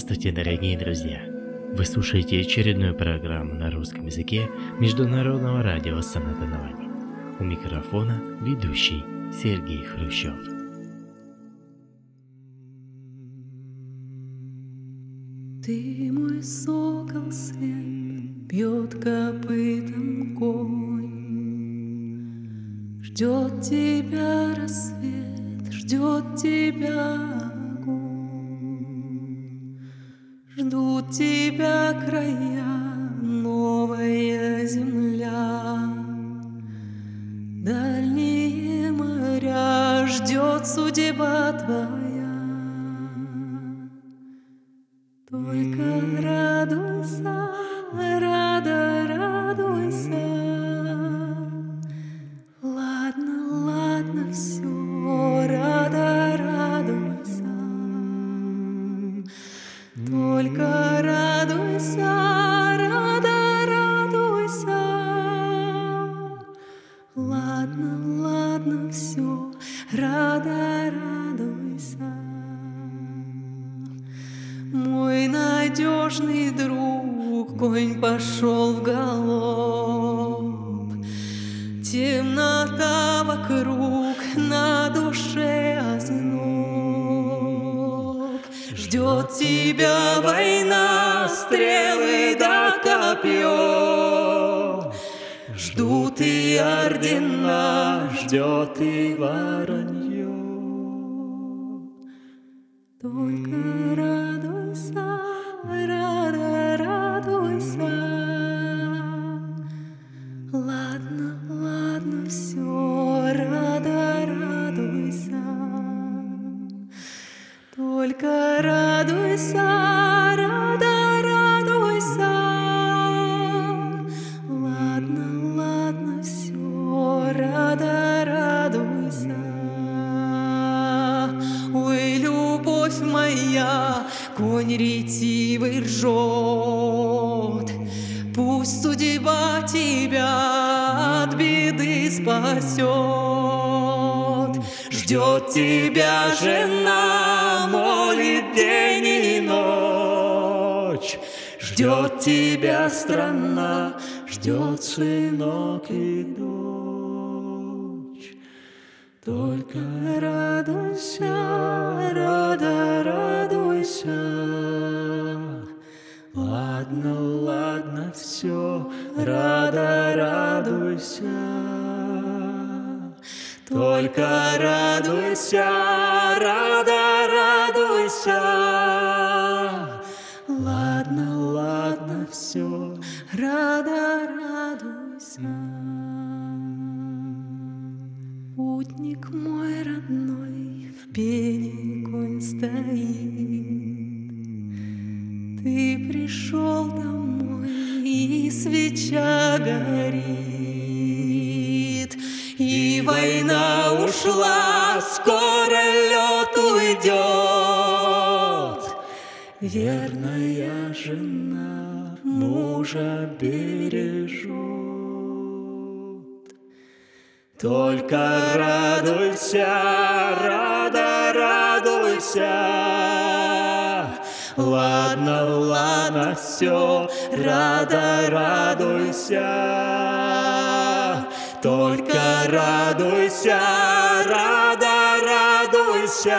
Здравствуйте, дорогие друзья! Вы слушаете очередную программу на русском языке Международного радио Санатановани. У микрофона ведущий Сергей Хрущев. Ты мой сокол свет, бьет копытом конь. Ждет тебя рассвет, ждет тебя Ждут тебя края, новая земля. Дальние моря ждет судьба твоя. Только радуйся, рада, радуйся. Ладно, ладно, все, рада, Только радуйся, рада, радуйся. Ладно, ладно, все, рада, радуйся. Мой надежный друг, конь пошел в галоп. Темнота вокруг, тебя война, стрелы да копье. Ждут и ордена, ждет и воронье. Радуйся, рада, радуйся. Ладно, ладно, все, рада, радуйся. Ой, любовь моя, конь ретивый ржет. Пусть судьба тебя от беды спасет. Ждет тебя жена, день и ночь. Ждет тебя страна, ждет сынок и дочь. Только радуйся, рада, радуйся. Ладно, ладно, все, рада, радуйся. Только радуйся, рада, радуйся. Все, рада, радуйся. Путник мой родной, в пене конь стоит. Ты пришел домой, и свеча горит, и война ушла, скоро лед уйдет. Верная жена мужа бережет. Только радуйся, рада, радуйся. Ладно, ладно, все, рада, радуйся. Только радуйся, рада, радуйся.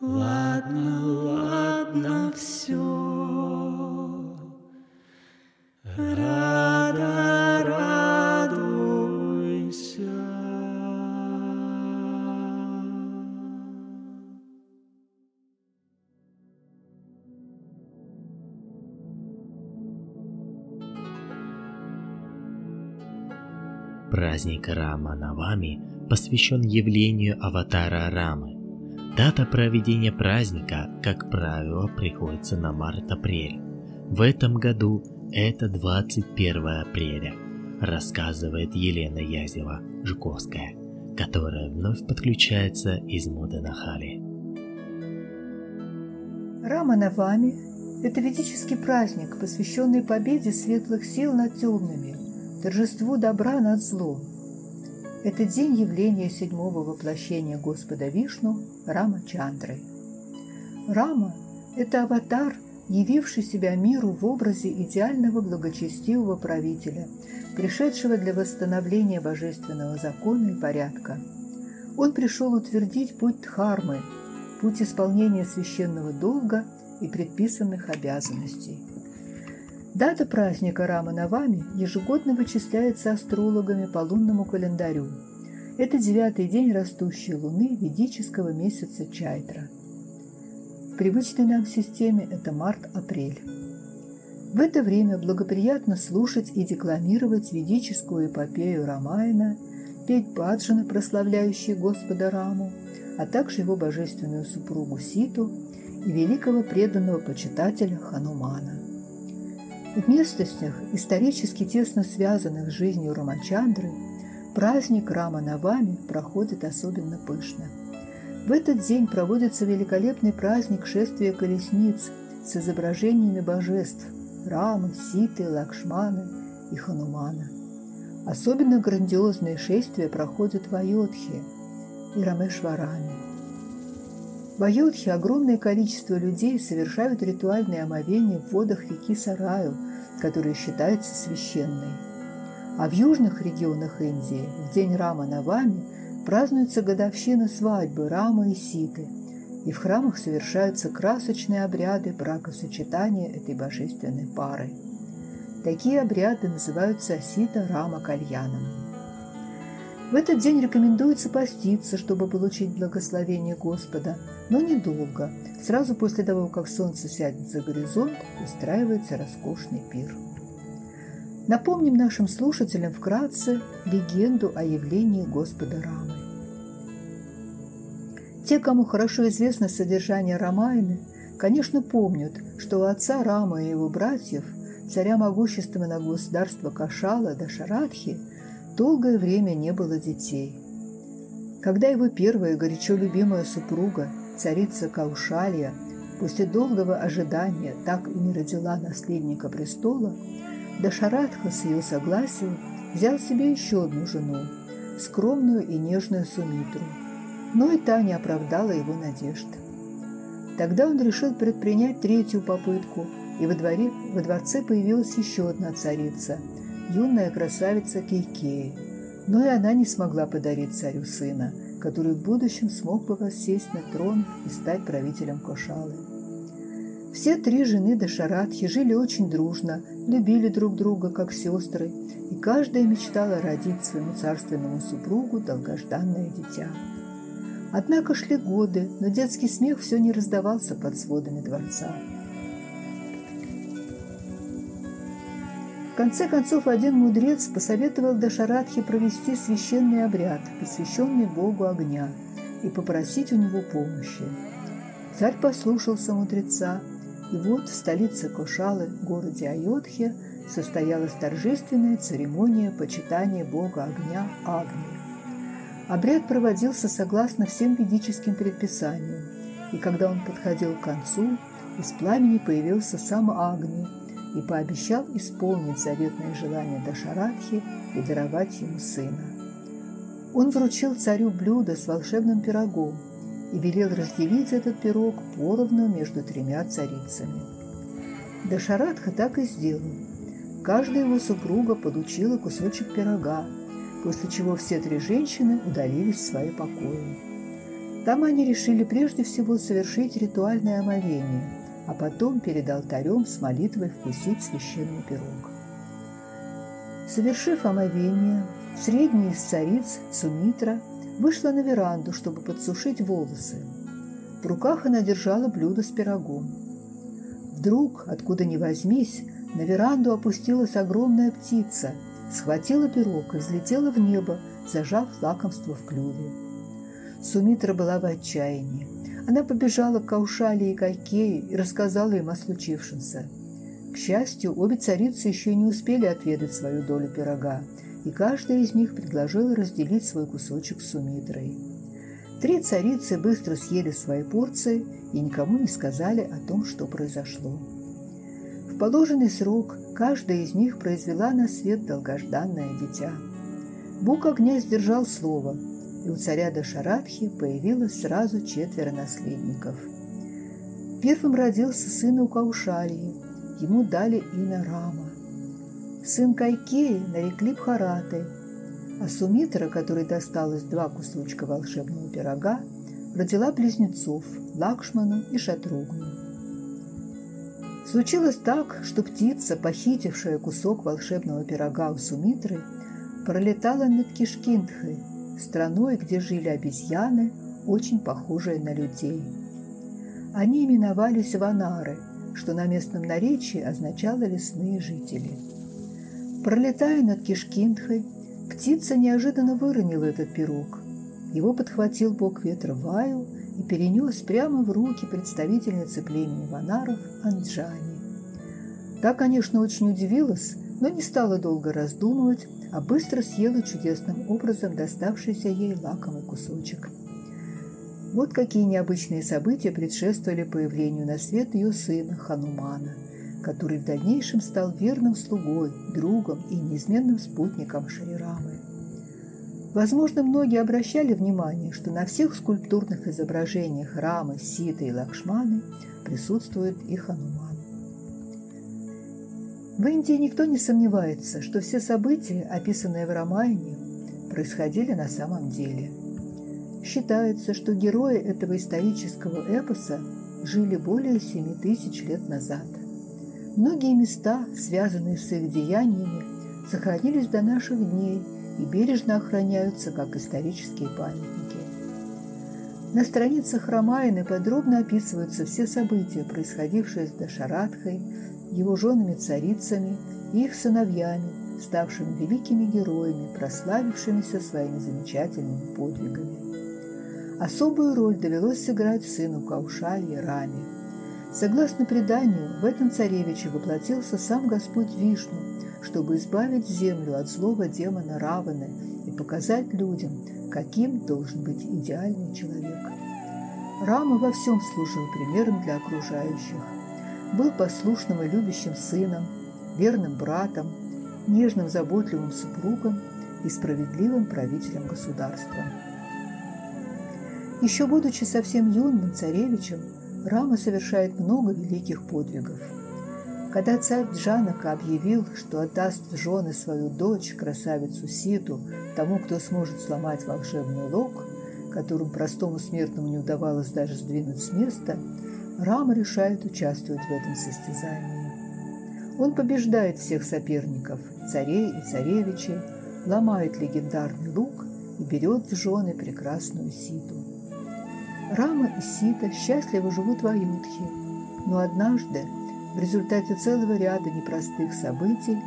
Ладно, ладно, все. Рада, радуйся. Праздник Рама Навами посвящен явлению аватара Рамы. Дата проведения праздника, как правило, приходится на март-апрель. В этом году это 21 апреля, рассказывает Елена Язева Жуковская, которая вновь подключается из Муданахали. Рама Навами – это ведический праздник, посвященный победе светлых сил над темными, торжеству добра над злом. Это день явления седьмого воплощения Господа Вишну Рама Чандры. Рама – это аватар, явивший себя миру в образе идеального благочестивого правителя, пришедшего для восстановления божественного закона и порядка. Он пришел утвердить путь Дхармы, путь исполнения священного долга и предписанных обязанностей. Дата праздника Рама Навами ежегодно вычисляется астрологами по лунному календарю. Это девятый день растущей луны ведического месяца Чайтра. В привычной нам системе это март-апрель. В это время благоприятно слушать и декламировать ведическую эпопею Рамаяна, петь баджаны, прославляющие Господа Раму, а также его божественную супругу Ситу и великого преданного почитателя Ханумана. В местностях, исторически тесно связанных с жизнью Рамачандры, праздник Рама Навами проходит особенно пышно. В этот день проводится великолепный праздник шествия колесниц с изображениями божеств Рамы, Ситы, Лакшмана и Ханумана. Особенно грандиозные шествия проходят в Айодхе и Рамешвараме. В Айодхе огромное количество людей совершают ритуальные омовения в водах реки Сараю – которая считается священной. А в южных регионах Индии в день Рама Навами празднуется годовщина свадьбы Рама и Ситы, и в храмах совершаются красочные обряды бракосочетания этой божественной пары. Такие обряды называются Сита Рама Кальяном. В этот день рекомендуется поститься, чтобы получить благословение Господа, но недолго. Сразу после того, как солнце сядет за горизонт, устраивается роскошный пир. Напомним нашим слушателям вкратце легенду о явлении Господа Рамы. Те, кому хорошо известно содержание Рамайны, конечно, помнят, что у отца Рама и его братьев, царя могущественного государства Кашала Дашарадхи, долгое время не было детей. Когда его первая горячо любимая супруга, царица Каушалья, после долгого ожидания так и не родила наследника престола, Дашарадха с ее согласием взял себе еще одну жену, скромную и нежную Сумитру, но и та не оправдала его надежд. Тогда он решил предпринять третью попытку, и во, дворе, во дворце появилась еще одна царица – юная красавица Кейкеи, но и она не смогла подарить царю сына, который в будущем смог бы воссесть на трон и стать правителем Кошалы. Все три жены Дашаратхи жили очень дружно, любили друг друга как сестры, и каждая мечтала родить своему царственному супругу долгожданное дитя. Однако шли годы, но детский смех все не раздавался под сводами дворца. Конце концов, один мудрец посоветовал Дашарадхе провести священный обряд, посвященный Богу огня, и попросить у него помощи. Царь послушался мудреца, и вот в столице Кошалы, городе Айодхе, состоялась торжественная церемония почитания бога огня Агни. Обряд проводился согласно всем ведическим предписаниям, и когда он подходил к концу, из пламени появился сам Агни – и пообещал исполнить заветное желание Дашарадхи и даровать ему сына. Он вручил царю блюдо с волшебным пирогом и велел разделить этот пирог поровну между тремя царицами. Дашарадха так и сделал. Каждая его супруга получила кусочек пирога, после чего все три женщины удалились в свои покои. Там они решили прежде всего совершить ритуальное омовение – а потом перед алтарем с молитвой вкусить священный пирог. Совершив омовение, средняя из цариц, Сумитра, вышла на веранду, чтобы подсушить волосы. В руках она держала блюдо с пирогом. Вдруг, откуда ни возьмись, на веранду опустилась огромная птица, схватила пирог и взлетела в небо, зажав лакомство в клюве. Сумитра была в отчаянии. Она побежала к Каушале и Кайкее и рассказала им о случившемся. К счастью, обе царицы еще не успели отведать свою долю пирога, и каждая из них предложила разделить свой кусочек с Сумитрой. Три царицы быстро съели свои порции и никому не сказали о том, что произошло. В положенный срок каждая из них произвела на свет долгожданное дитя. Бог огня сдержал слово – и у царя Дашарадхи появилось сразу четверо наследников. Первым родился сын у Каушалии, ему дали имя Рама. Сын Кайкеи нарекли Бхаратой, а Сумитра, которой досталось два кусочка волшебного пирога, родила близнецов Лакшману и Шатругну. Случилось так, что птица, похитившая кусок волшебного пирога у Сумитры, пролетала над Кишкиндхой, страной, где жили обезьяны, очень похожие на людей. Они именовались Ванары, что на местном наречии означало «лесные жители». Пролетая над Кишкиндхой, птица неожиданно выронила этот пирог. Его подхватил бог ветра Ваю и перенес прямо в руки представительницы племени Ванаров Анджани. Та, конечно, очень удивилась, но не стала долго раздумывать, а быстро съела чудесным образом доставшийся ей лакомый кусочек. Вот какие необычные события предшествовали появлению на свет ее сына Ханумана, который в дальнейшем стал верным слугой, другом и неизменным спутником Шрирамы. Возможно, многие обращали внимание, что на всех скульптурных изображениях Рамы, Ситы и Лакшманы присутствует и Хануман. В Индии никто не сомневается, что все события, описанные в Рамайне, происходили на самом деле. Считается, что герои этого исторического эпоса жили более 7 тысяч лет назад. Многие места, связанные с их деяниями, сохранились до наших дней и бережно охраняются как исторические памятники. На страницах Рамайны подробно описываются все события, происходившие с Дашарадхой, его женами-царицами и их сыновьями, ставшими великими героями, прославившимися своими замечательными подвигами. Особую роль довелось сыграть сыну Каушали Раме. Согласно преданию, в этом царевиче воплотился сам Господь Вишну, чтобы избавить землю от злого демона Раваны и показать людям, каким должен быть идеальный человек. Рама во всем служил примером для окружающих был послушным и любящим сыном, верным братом, нежным, заботливым супругом и справедливым правителем государства. Еще будучи совсем юным царевичем, Рама совершает много великих подвигов. Когда царь Джанака объявил, что отдаст в жены свою дочь, красавицу Ситу, тому, кто сможет сломать волшебный лог, которым простому смертному не удавалось даже сдвинуть с места, Рама решает участвовать в этом состязании. Он побеждает всех соперников, царей и царевичей, ломает легендарный лук и берет в жены прекрасную Ситу. Рама и Сита счастливо живут в Аюдхе, но однажды, в результате целого ряда непростых событий,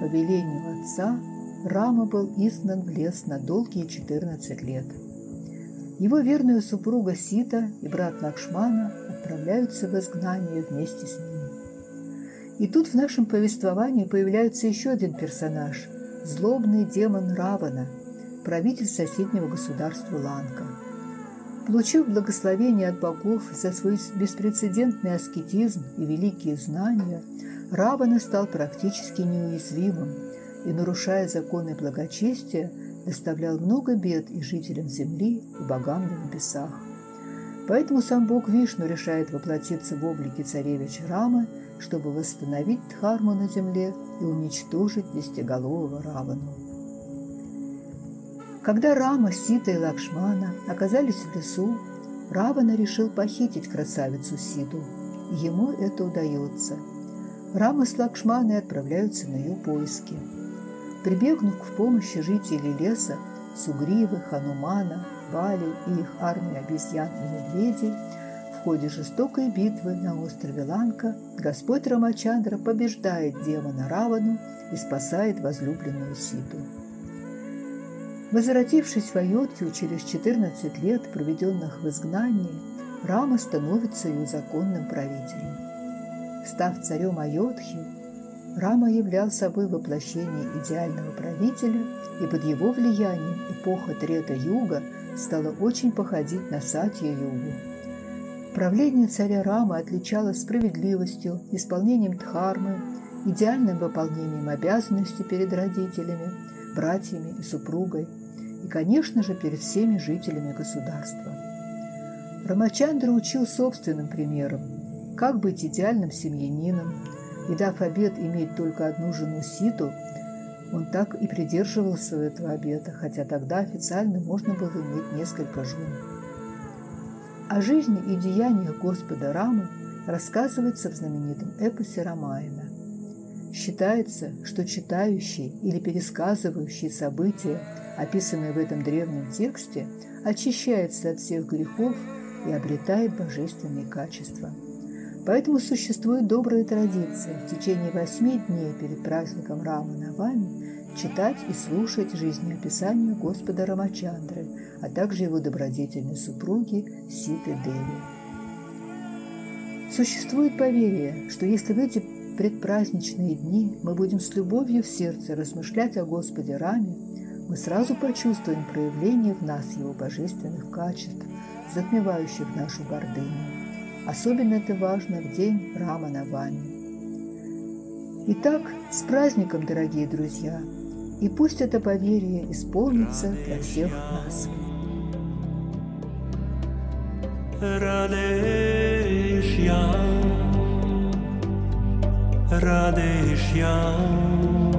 по велению отца, Рама был изгнан в лес на долгие 14 лет. Его верная супруга Сита и брат Лакшмана отправляются в изгнание вместе с ним. И тут в нашем повествовании появляется еще один персонаж – злобный демон Равана, правитель соседнего государства Ланка. Получив благословение от богов за свой беспрецедентный аскетизм и великие знания, Равана стал практически неуязвимым и, нарушая законы благочестия, доставлял много бед и жителям земли, и богам на небесах. Поэтому сам бог Вишну решает воплотиться в облике царевича Рамы, чтобы восстановить Дхарму на земле и уничтожить десятиголового Равану. Когда Рама, Сита и Лакшмана оказались в лесу, Равана решил похитить красавицу Сиду. Ему это удается. Рама с Лакшманой отправляются на ее поиски. Прибегнув к помощи жителей леса, Сугривы, Ханумана, Бали и их армии обезьян и медведей, в ходе жестокой битвы на острове Ланка Господь Рамачандра побеждает демона Равану и спасает возлюбленную Ситу. Возвратившись в Айодхию через 14 лет, проведенных в изгнании, Рама становится ее законным правителем. Став царем Айодхи, Рама являл собой воплощение идеального правителя, и под его влиянием эпоха Трета-Юга стала очень походить на Сатья-Югу. Правление царя Рама отличалось справедливостью, исполнением дхармы, идеальным выполнением обязанностей перед родителями, братьями и супругой, и, конечно же, перед всеми жителями государства. Рамачандра учил собственным примером, как быть идеальным семьянином. И дав обет иметь только одну жену Ситу, он так и придерживался этого обета, хотя тогда официально можно было иметь несколько жен. О жизни и деяниях Господа Рамы рассказывается в знаменитом эпосе Рамаина. Считается, что читающий или пересказывающий события, описанные в этом древнем тексте, очищается от всех грехов и обретает божественные качества. Поэтому существует добрая традиция в течение восьми дней перед праздником Рама Навами читать и слушать жизнеописание Господа Рамачандры, а также его добродетельной супруги Ситы Деви. Существует поверье, что если в эти предпраздничные дни мы будем с любовью в сердце размышлять о Господе Раме, мы сразу почувствуем проявление в нас Его божественных качеств, затмевающих нашу гордыню. Особенно это важно в день Рама Навами. Итак, с праздником, дорогие друзья! И пусть это поверье исполнится для всех нас. Радешьям, Радешьям, Радешьям.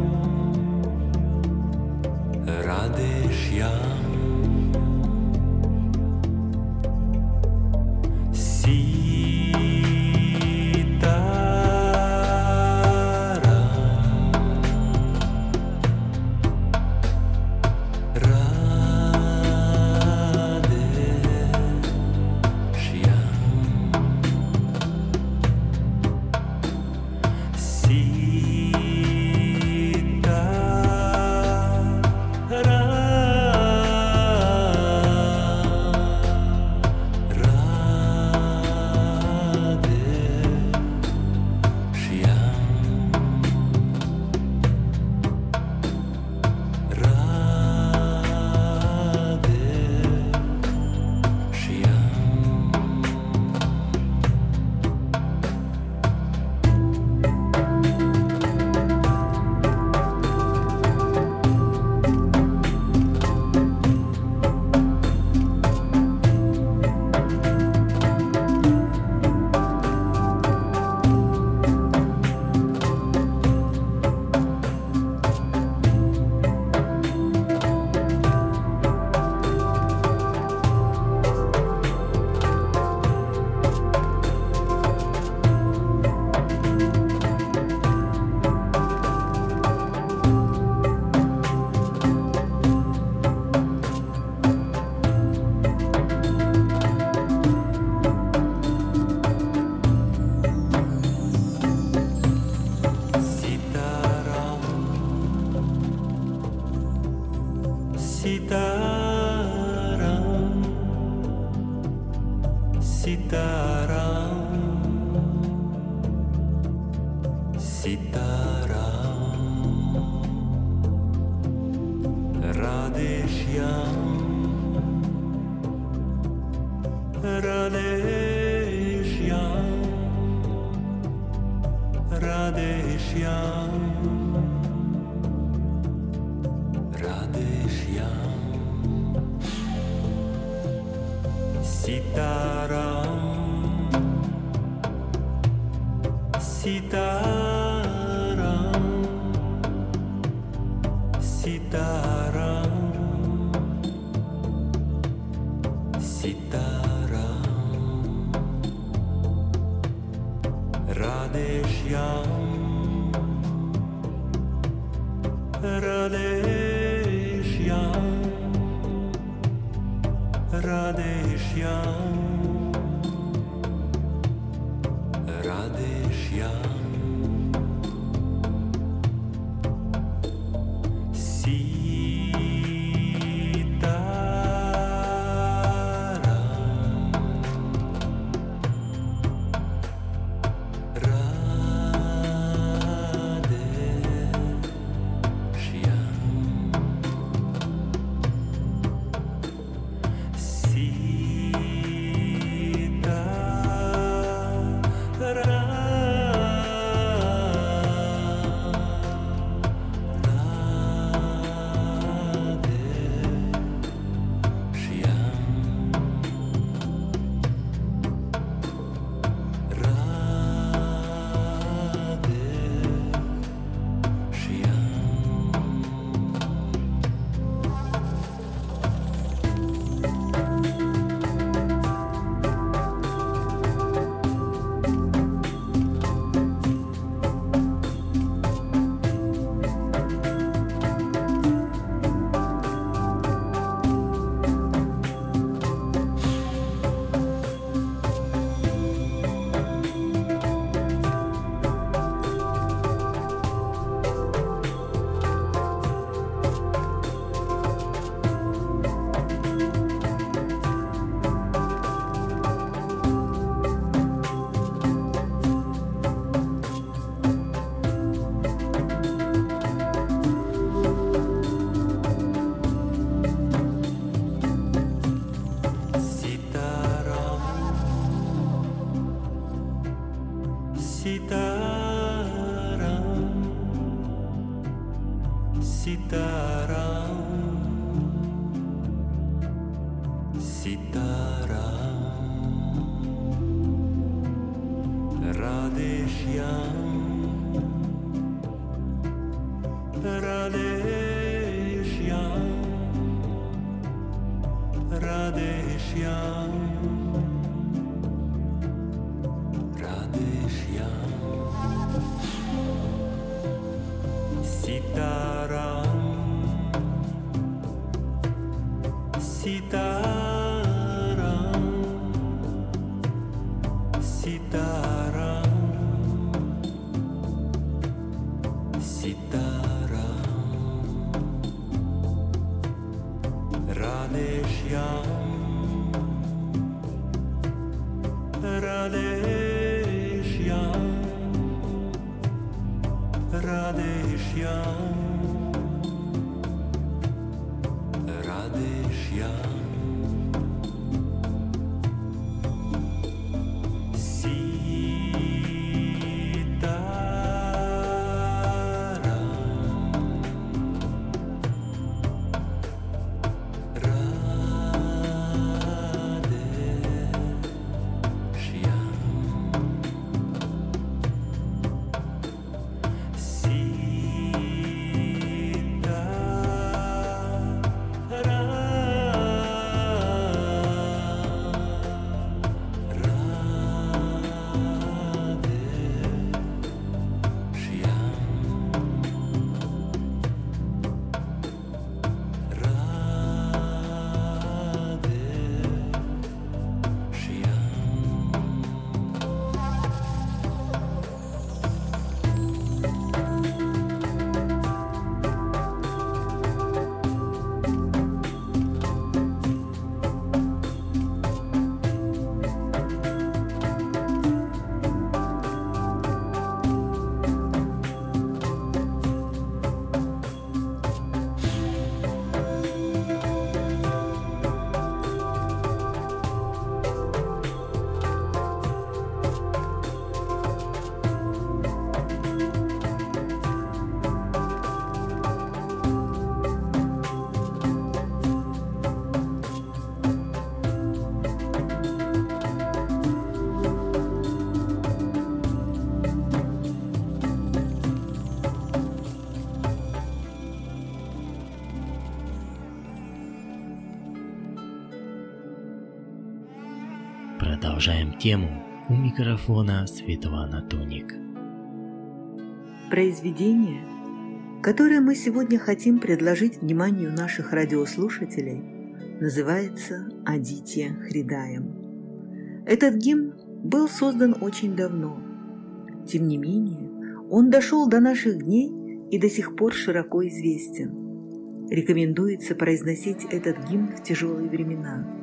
cidade. Продолжаем тему у микрофона Светлана Туник. Произведение, которое мы сегодня хотим предложить вниманию наших радиослушателей, называется «Адития Хридаем». Этот гимн был создан очень давно. Тем не менее, он дошел до наших дней и до сих пор широко известен. Рекомендуется произносить этот гимн в тяжелые времена.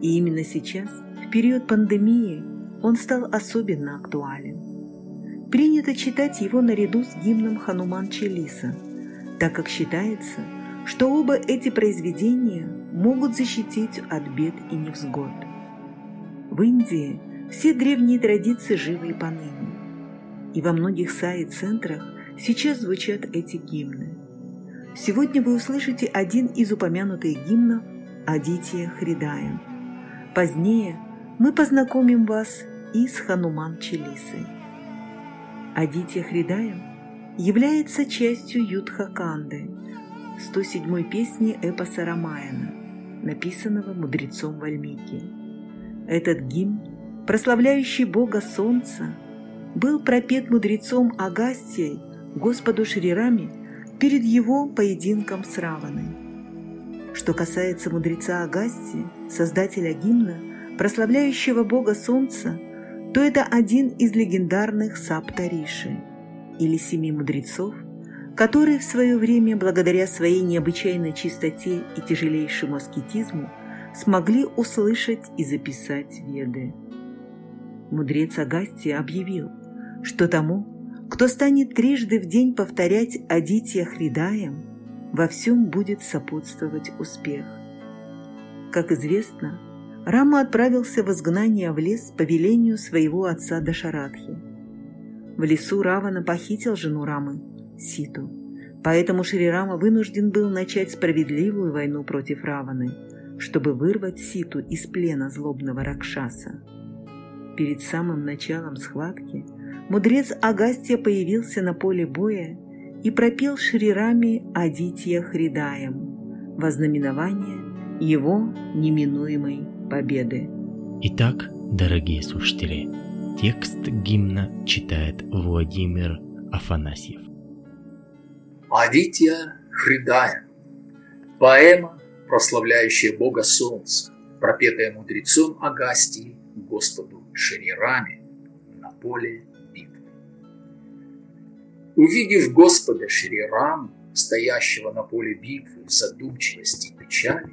И именно сейчас, в период пандемии, он стал особенно актуален. Принято читать его наряду с гимном Хануман Челиса, так как считается, что оба эти произведения могут защитить от бед и невзгод. В Индии все древние традиции живы и поныне. И во многих саи-центрах сейчас звучат эти гимны. Сегодня вы услышите один из упомянутых гимнов «Адития Хридаем». Позднее мы познакомим вас и с Хануман Челисой. Адития Хридаем является частью Юдха-канды, 107-й песни эпоса Рамаяна, написанного мудрецом Вальмики. Этот гимн, прославляющий Бога Солнца, был пропет мудрецом Агастией Господу Шрирами перед его поединком с Раваной. Что касается мудреца Агастии, создателя гимна, прославляющего Бога Солнца, то это один из легендарных Саптариши, или семи мудрецов, которые в свое время, благодаря своей необычайной чистоте и тяжелейшему аскетизму, смогли услышать и записать Веды. Мудрец Агастия объявил, что тому, кто станет трижды в день повторять Адития Хридаем, во всем будет сопутствовать успех. Как известно, Рама отправился в изгнание в лес по велению своего отца Дашарадхи. В лесу Равана похитил жену Рамы, Ситу. Поэтому Шри Рама вынужден был начать справедливую войну против Раваны, чтобы вырвать Ситу из плена злобного Ракшаса. Перед самым началом схватки мудрец Агастья появился на поле боя и пропел Шри Раме Адитья Хридаем во знаменование его неминуемой победы. Итак, дорогие слушатели, текст гимна читает Владимир Афанасьев. Адитья Хридая. Поэма, прославляющая Бога Солнца, пропетая мудрецом Агастии Господу Шрираме на поле. Увидев Господа Шрираму, стоящего на поле битвы в задумчивости и печали,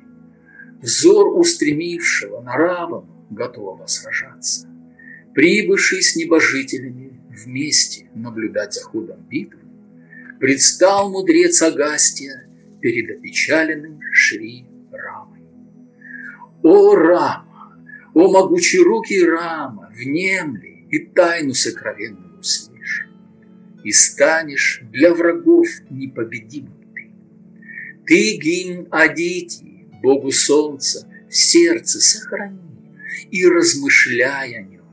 взор устремившего на Равану, готового сражаться, прибывший с небожителями вместе наблюдать за ходом битвы, предстал мудрец Агастия перед опечаленным Шри Рамой. О, Рама! О, могучий руки Рама! Внемли и тайну сокровенную услышь, и станешь для врагов непобедимым ты. Ты гимн Адити, Богу Солнца, в сердце сохрани и размышляй о нем.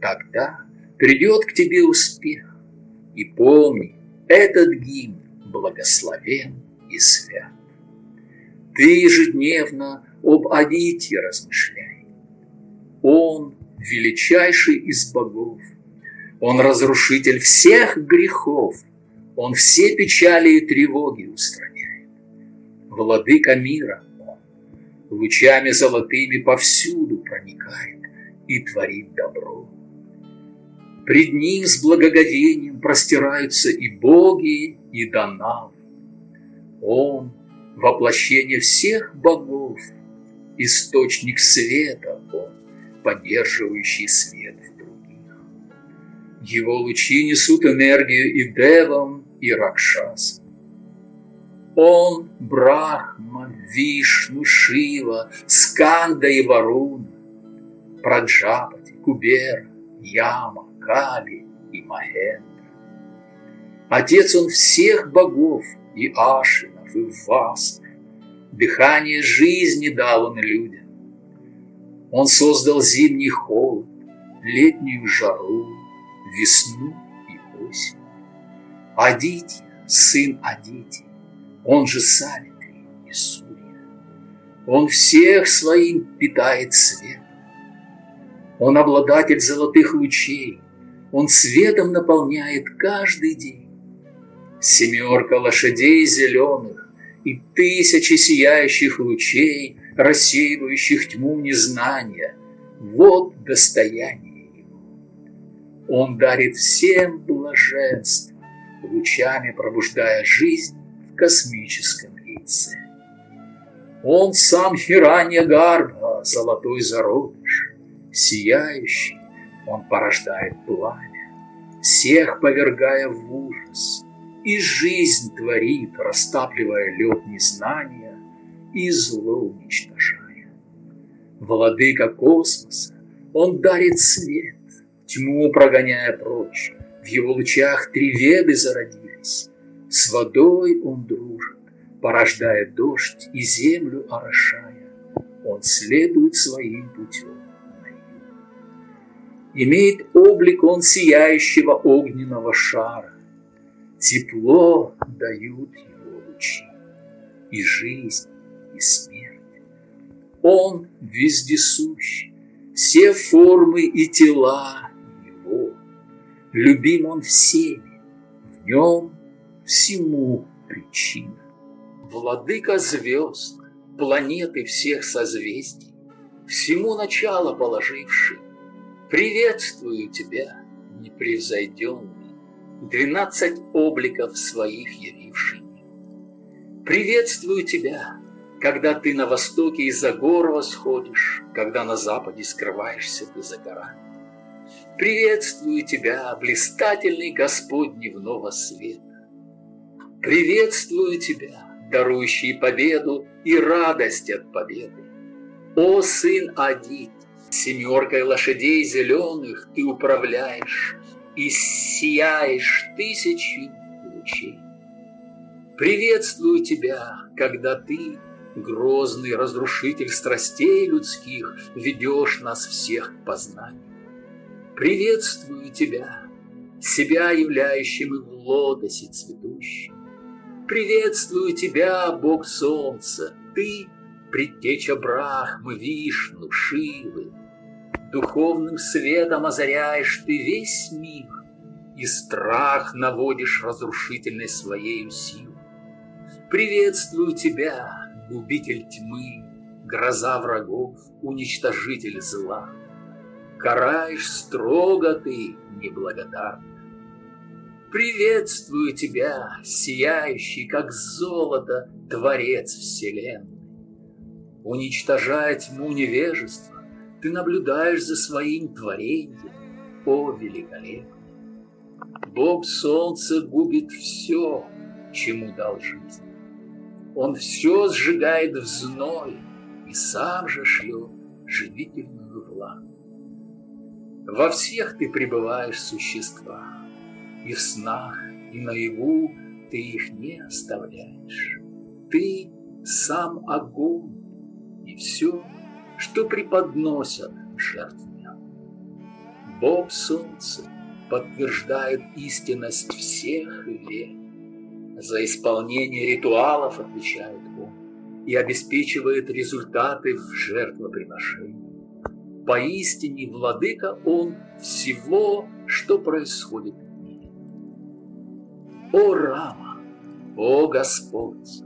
Тогда придет к тебе успех. И помни, этот гимн благословен и свят. Ты ежедневно об Адите размышляй. Он величайший из богов, Он разрушитель всех грехов, Он все печали и тревоги устраняет. Владыка мира Он, лучами золотыми повсюду проникает и творит добро. Пред ним с благоговением простираются и боги, и донавы. Он — воплощение всех богов, источник света он, поддерживающий свет в. Его лучи несут энергию и девам, и ракшасам. Он — Брахма, Вишну, Шива, Сканда и Варуна, Праджапати, Кубера, Яма, Кали и Махендра. Отец он всех богов, и Ашинов, и Васов. Дыхание жизни дал он людям. Он создал зимний холод, летнюю жару, весну и осень. Адити, сын Адити, он же Савитри и Сурья. Он всех своим питает светом. Он обладатель золотых лучей, он светом наполняет каждый день. Семерка лошадей зеленых и тысячи сияющих лучей, рассеивающих тьму незнания. Вот достояние. Он дарит всем блаженство, лучами пробуждая жизнь в космическом лице. Он сам Хиранья Гарба, золотой зародыш, сияющий, он порождает пламя, всех повергая в ужас, и жизнь творит, растапливая лед незнания и зло уничтожая. Владыка космоса, он дарит свет, тьму прогоняя прочь, в его лучах три веды зародились, с водой он дружит, порождая дождь и землю орошая, он следует своим путем Имеет облик он сияющего огненного шара. Тепло дают его лучи, и жизнь, и смерть. Он вездесущ, все формы и тела. Любим он всеми, в нем всему причина. Владыка звезд, планеты всех созвездий, всему начало положивший, Приветствую тебя, непревзойденный, Двенадцать обликов своих явивший. Приветствую тебя, когда ты на востоке из-за гор восходишь, Когда на западе скрываешься ты за горами. Приветствую тебя, блистательный Господь дневного света. Приветствую тебя, дарующий победу и радость от победы. О, сын Адит, Семеркой лошадей зеленых ты управляешь, и сияешь тысячу лучей. Приветствую тебя, когда ты, грозный разрушитель страстей людских, ведешь нас всех к познанию. Приветствую тебя, себя являющим и в лотосе цветущим. Приветствую тебя, Бог Солнца, ты — предтеча Брахмы, Вишну, Шивы. Духовным светом озаряешь ты весь мир, И страх наводишь разрушительной своей силой. Приветствую тебя, губитель тьмы, Гроза врагов, уничтожитель зла. Караешь строго ты, неблагодарный. Приветствую тебя, сияющий, как золото, Творец Вселенной. Уничтожая тьму невежества, Ты наблюдаешь за своим творением, о великолепный. Бог Солнца губит все, чему дал жизнь. Он все сжигает в зной и сам же шлет живительную. Во всех ты пребываешь существах, и в снах, и наяву ты их не оставляешь. Ты сам огонь, и все, что преподносят жертве. Бог Солнце подтверждает истинность всех век. За исполнение ритуалов отвечает Он и обеспечивает результаты в жертвоприношении. Поистине, владыка Он всего, что происходит в мире. О Рама, о Господь,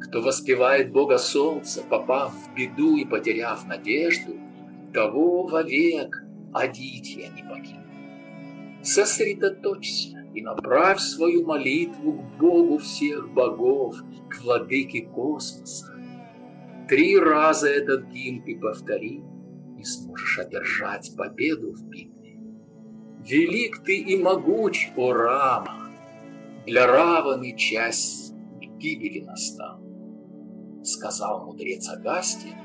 кто воспевает Бога Солнца, попав в беду и потеряв надежду, того вовек Адитья не покинет. Сосредоточься и направь свою молитву к Богу всех богов, к владыке космоса. Три раза этот гимн ты повтори, и сможешь одержать победу в битве. Велик ты и могуч, о Рама, для Раваны часть гибели настал, сказал мудрец Агастия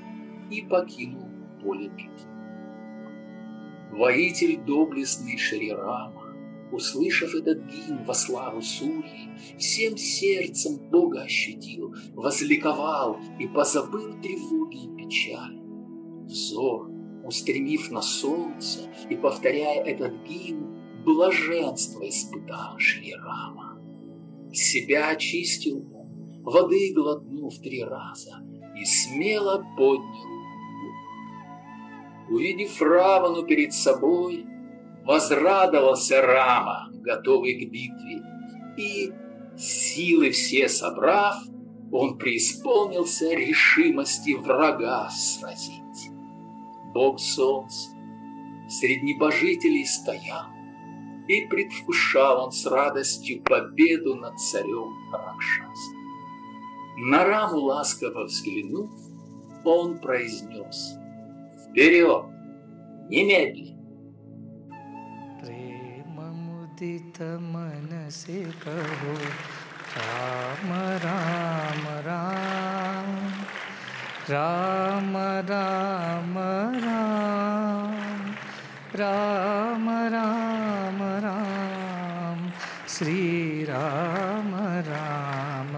и покинул поле битвы. Воитель доблестный Шри Рама Услышав этот гимн во славу Сурьи, Всем сердцем Бога ощутил, Возликовал и позабыл тревоги и печали. Взор, устремив на солнце И повторяя этот гимн, Блаженство испытал Шри-Рама. Себя очистил он, воды глотнув три раза, И смело поднял Увидев Равану перед собой, возрадовался Рама, готовый к битве, и, силы все собрав, он преисполнился решимости врага сразить. Бог солнца среди небожителей стоял, и предвкушал он с радостью победу над царем Ракшасом. На Раму ласково взглянув, он произнес «Вперед! Немедленно!» उदित मन से कहो राम राम राम राम राम राम राम राम राम श्री राम राम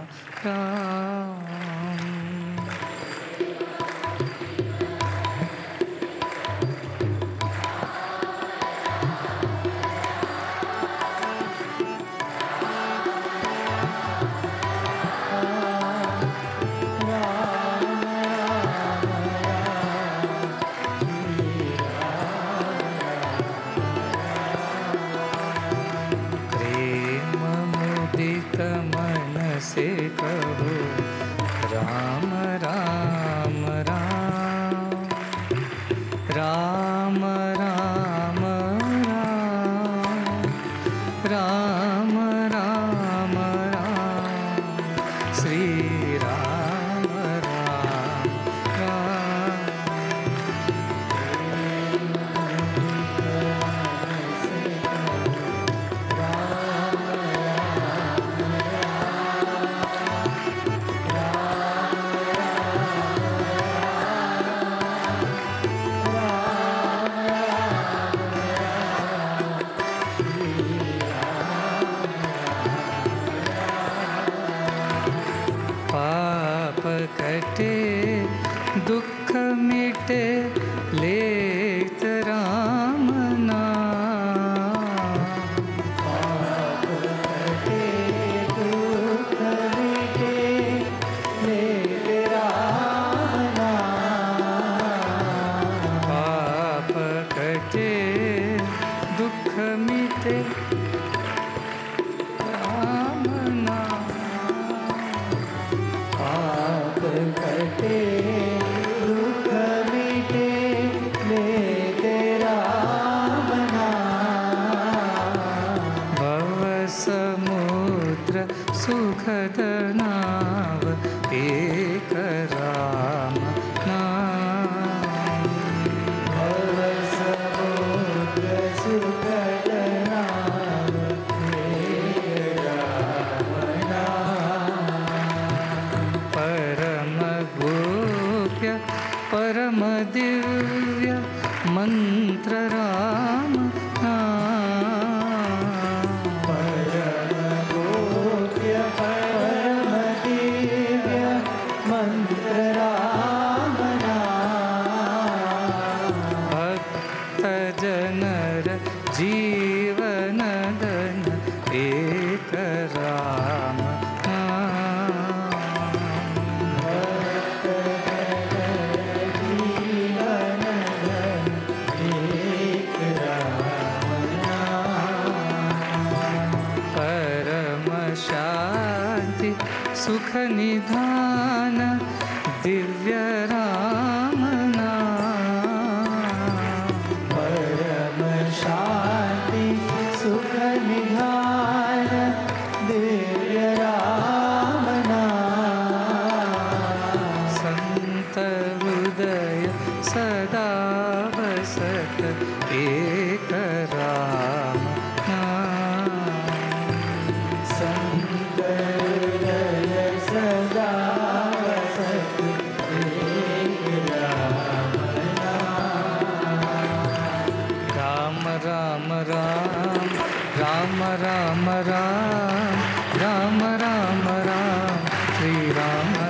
राम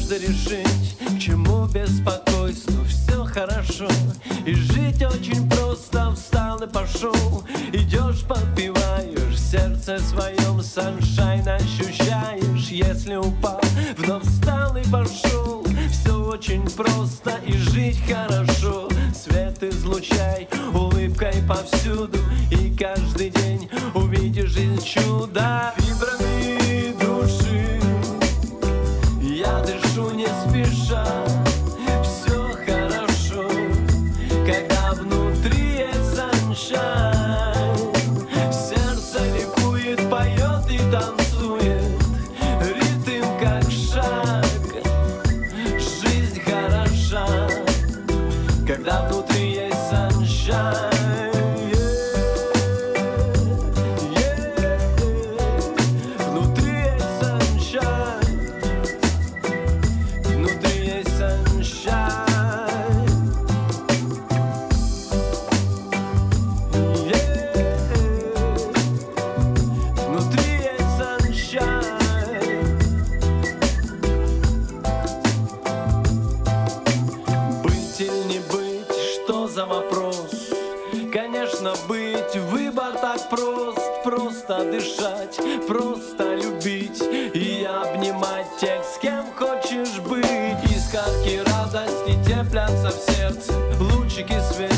однажды решить, к чему беспокойство, все хорошо. И жить очень просто, встал и пошел, идешь, подпеваешь, сердце своем саншайн ощущаешь, если упал, вновь встал и пошел. Все очень просто и жить хорошо, свет излучай улыбкой повсюду, и каждый день увидишь из чуда. Вибрами дышать, просто любить И обнимать тех, с кем хочешь быть. Искорки радости теплятся в сердце, лучики света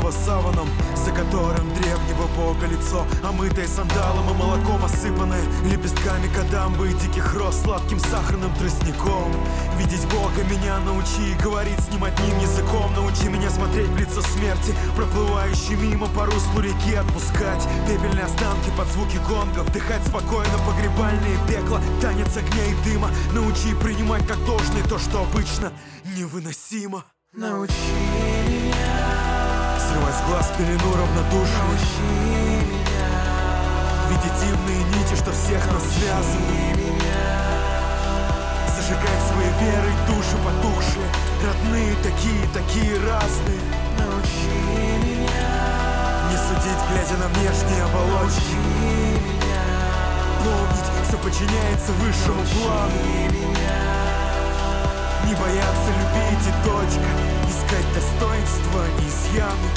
закрытого саваном За которым древнего бога лицо, омытое сандалом и молоком Осыпанное лепестками кадамбы и диких роз Сладким сахарным тростником. Видеть бога меня научи и говорить с ним одним языком. Научи меня смотреть в лицо смерти, проплывающей мимо по руслу реки Отпускать. Пепельные останки под звуки гонгов Дыхать спокойно погребальные пекла, танец огня и дыма. Научи принимать как должное то, что обычно невыносимо. Научи меня Срывать с глаз пелену меня Видеть дивные нити, что всех нас связывают Зажигать свои веры души потухшие. Родные такие, такие разные. Научи меня. Не судить, глядя на внешние оболочки. Научи меня. Помнить, все подчиняется высшему плану Не бояться любить и точка. Искать достоинства и изъяны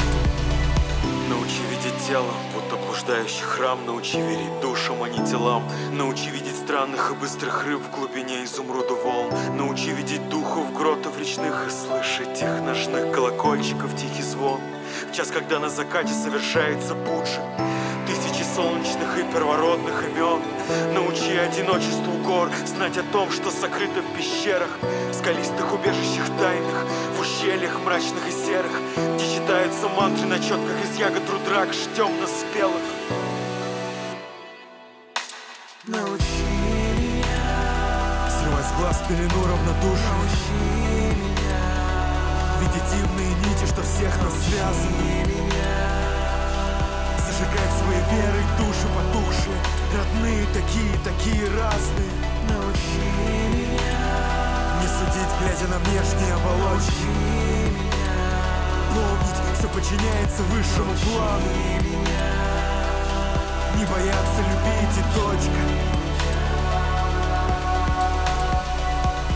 Научи видеть тело, будто блуждающий храм. Научи верить душам, а не телам. Научи видеть странных и быстрых рыб в глубине изумруду волн. Научи видеть духов гротов речных И слышать их ножных колокольчиков тихий звон. В час, когда на закате совершается Тысячи солнечных и первородных имен. Научи одиночеству гор Знать о том, что сокрыто в пещерах Скалистых убежищах тайных В ущельях мрачных и серых Где читаются мантры на четках Из ягод рудрак темно спелых. Научи меня Срывать с глаз пелену равнодушия Научи меня Видеть дивные нити, что всех нас связывают Свои веры души потухшие Родные такие, такие разные. Научи меня. Не судить, глядя на внешние оболочки Помнить, все подчиняется высшему плану. Не бояться любить и точка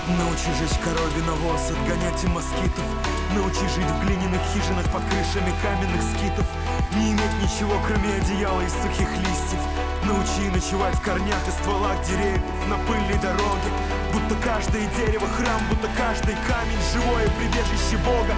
Научи жечь коровий навоз, отгонять и москитов. Научи жить в глиняных хижинах под крышами каменных скитов. Не иметь ничего, кроме одеяла из сухих листьев. Научи ночевать в корнях и стволах деревьев На пыльной дороге. Будто каждое дерево храм, будто каждый камень Живое прибежище Бога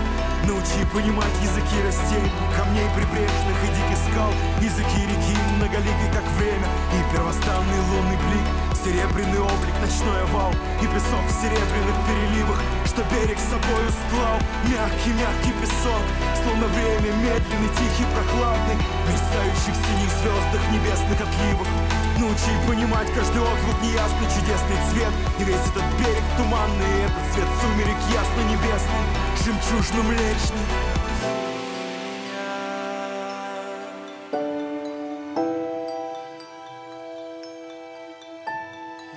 Научи понимать языки растений Камней прибрежных и диких скал. Языки реки многоликой, как время И первостанный лунный блик. Серебряный облик, ночной овал И песок в серебряных переливах Что берег с собой устлал Мягкий-мягкий песок Словно время медленный, тихий, прохладный Мерцающих синих звездах небесных отливов Научи понимать каждый отзвук неясный чудесный цвет И весь этот берег туманный И этот цвет сумерек ясно-небесный Жемчужно-млечный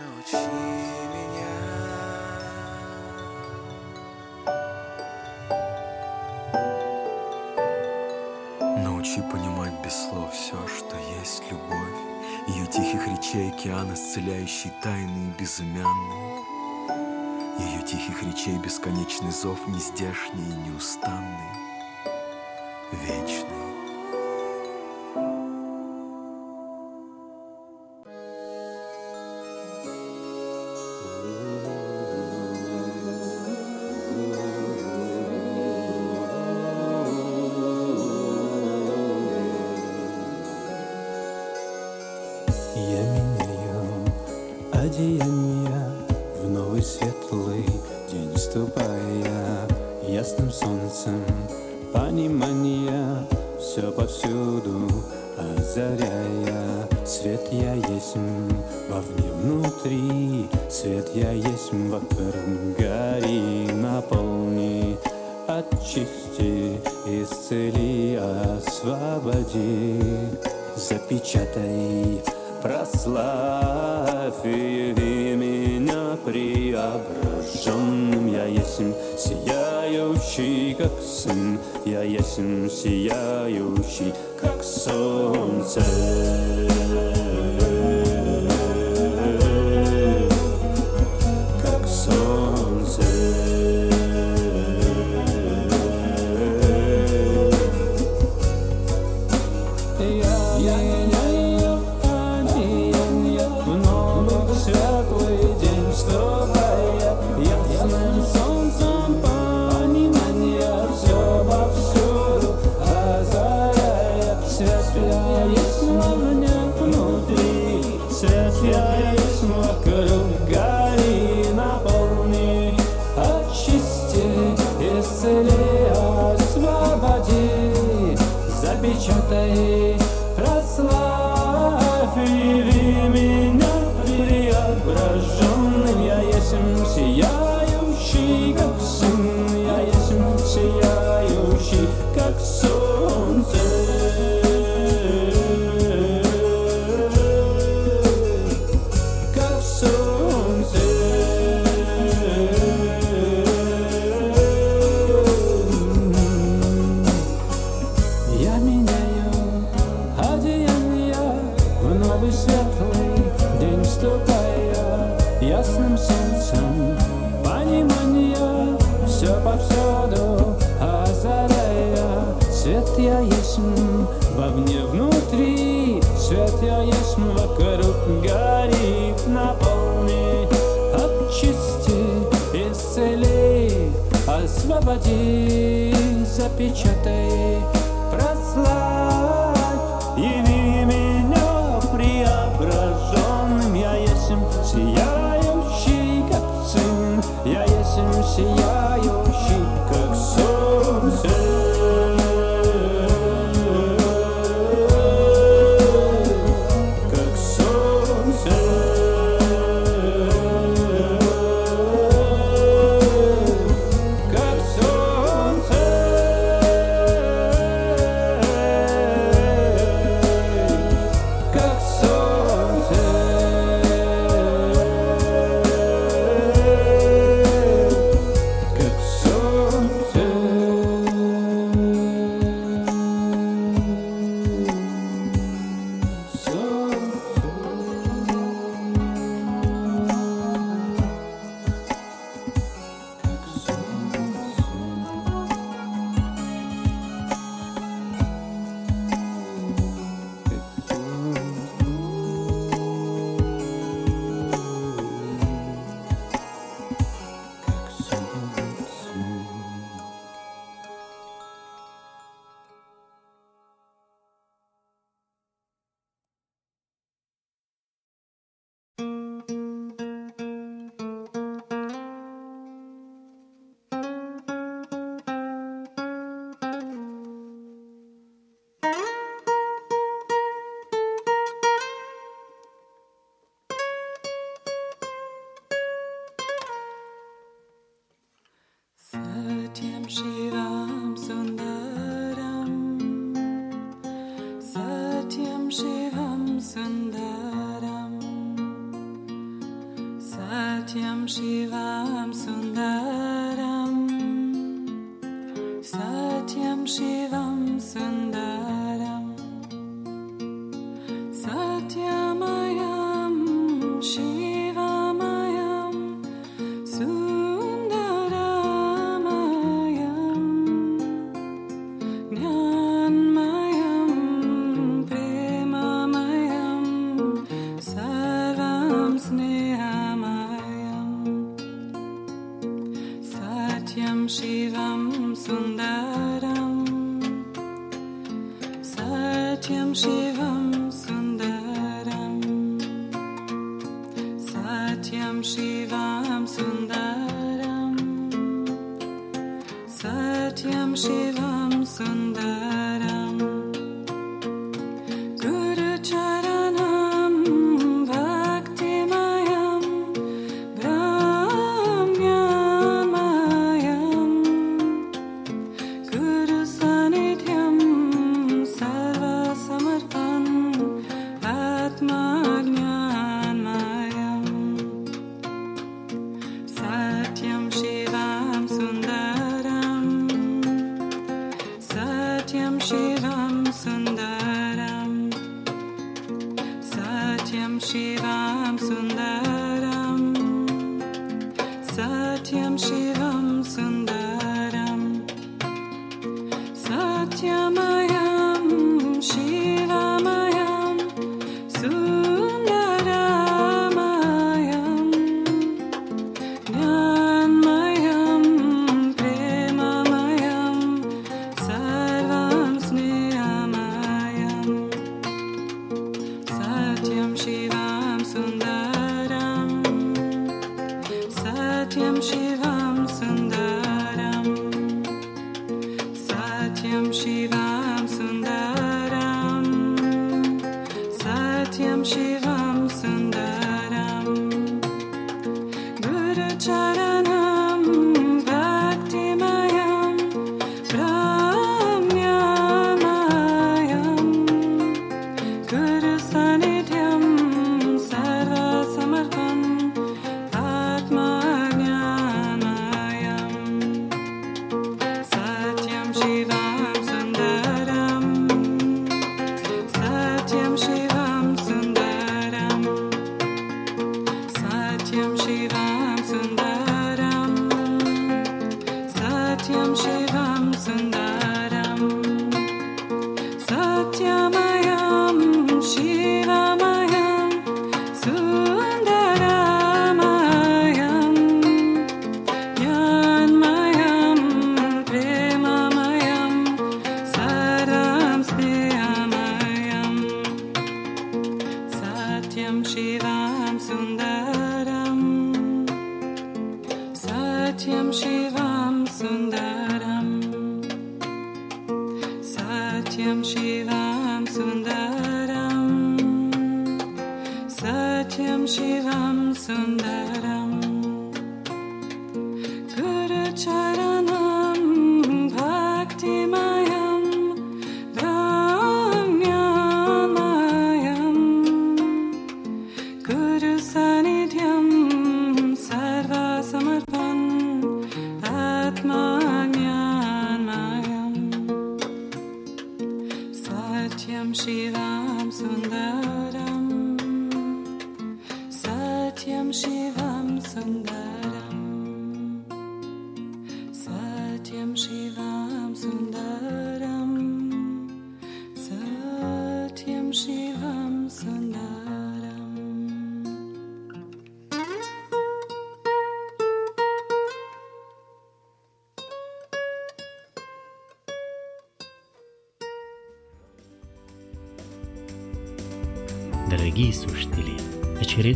Научи меня. Научи понимать без слов все, что есть любовь. Ее тихих речей океан, исцеляющий тайны и безымянные Тихих речей бесконечный зов нездешний неустанный Вечный. Я меняю одеяния в новый светлый день ступая ясным солнцем. Понимания все повсюду озаряя. Свет я есть вовне внутри свет я есть вокруг. Гори наполни очисти исцели освободи. Запечатай прославь яви меня преображенным. Я есть сияющий как сын. Я есть сияющий как солнце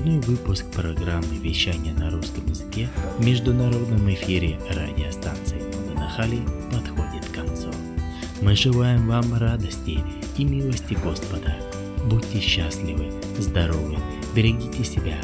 очередной выпуск программы вещания на русском языке в международном эфире радиостанции Мадахали подходит к концу. Мы желаем вам радости и милости Господа. Будьте счастливы, здоровы, берегите себя